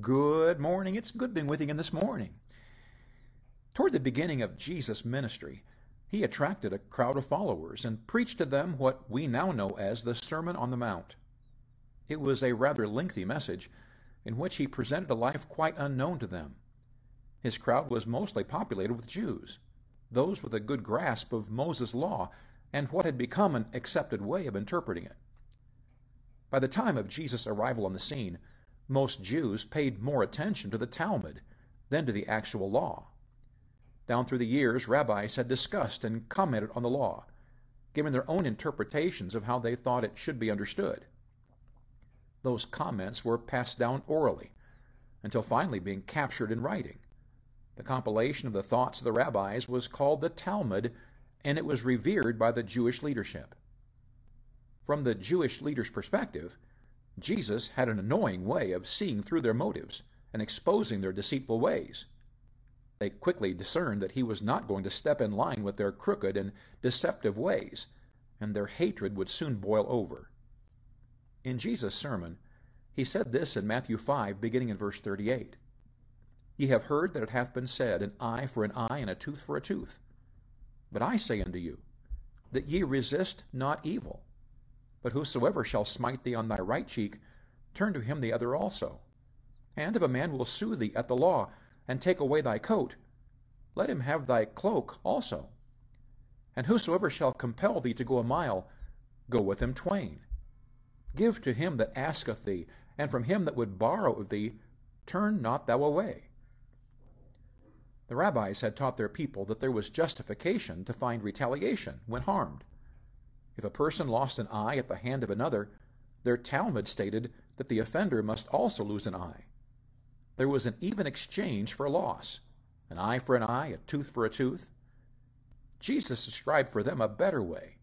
Good morning. It's good being with you again this morning. Toward the beginning of Jesus' ministry, he attracted a crowd of followers and preached to them what we now know as the Sermon on the Mount. It was a rather lengthy message in which he presented a life quite unknown to them. His crowd was mostly populated with Jews, those with a good grasp of Moses' law and what had become an accepted way of interpreting it. By the time of Jesus' arrival on the scene, most Jews paid more attention to the Talmud than to the actual law. Down through the years, rabbis had discussed and commented on the law, giving their own interpretations of how they thought it should be understood. Those comments were passed down orally, until finally being captured in writing. The compilation of the thoughts of the rabbis was called the Talmud, and it was revered by the Jewish leadership. From the Jewish leaders' perspective, Jesus had an annoying way of seeing through their motives and exposing their deceitful ways. They quickly discerned that he was not going to step in line with their crooked and deceptive ways, and their hatred would soon boil over. In Jesus' sermon, he said this in Matthew 5, beginning in verse 38. Ye have heard that it hath been said, An eye for an eye, and a tooth for a tooth. But I say unto you, that ye resist not evil. But whosoever shall smite thee on thy right cheek, turn to him the other also. And if a man will sue thee at the law, and take away thy coat, let him have thy cloak also. And whosoever shall compel thee to go a mile, go with him twain. Give to him that asketh thee, and from him that would borrow of thee, turn not thou away. The rabbis had taught their people that there was justification to find retaliation when harmed. If a person lost an eye at the hand of another, their Talmud stated that the offender must also lose an eye. There was an even exchange for loss an eye for an eye, a tooth for a tooth. Jesus described for them a better way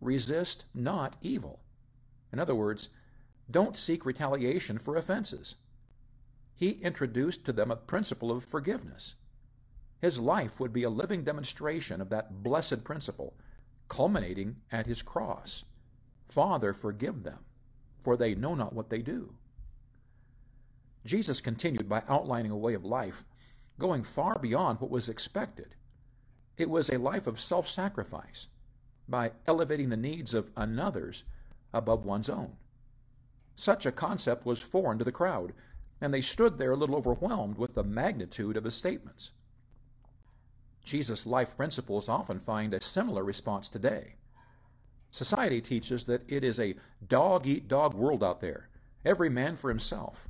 resist not evil. In other words, don't seek retaliation for offenses. He introduced to them a principle of forgiveness. His life would be a living demonstration of that blessed principle culminating at his cross. Father, forgive them, for they know not what they do. Jesus continued by outlining a way of life going far beyond what was expected. It was a life of self sacrifice by elevating the needs of another's above one's own. Such a concept was foreign to the crowd, and they stood there a little overwhelmed with the magnitude of his statements. Jesus' life principles often find a similar response today. Society teaches that it is a dog eat dog world out there, every man for himself.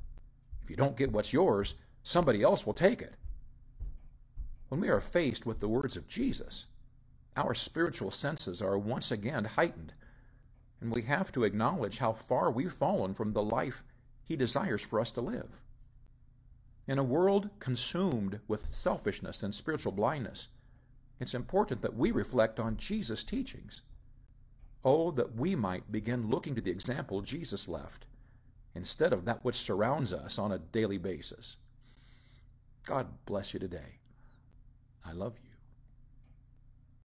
If you don't get what's yours, somebody else will take it. When we are faced with the words of Jesus, our spiritual senses are once again heightened, and we have to acknowledge how far we've fallen from the life He desires for us to live. In a world consumed with selfishness and spiritual blindness, it's important that we reflect on Jesus' teachings. Oh, that we might begin looking to the example Jesus left instead of that which surrounds us on a daily basis. God bless you today. I love you.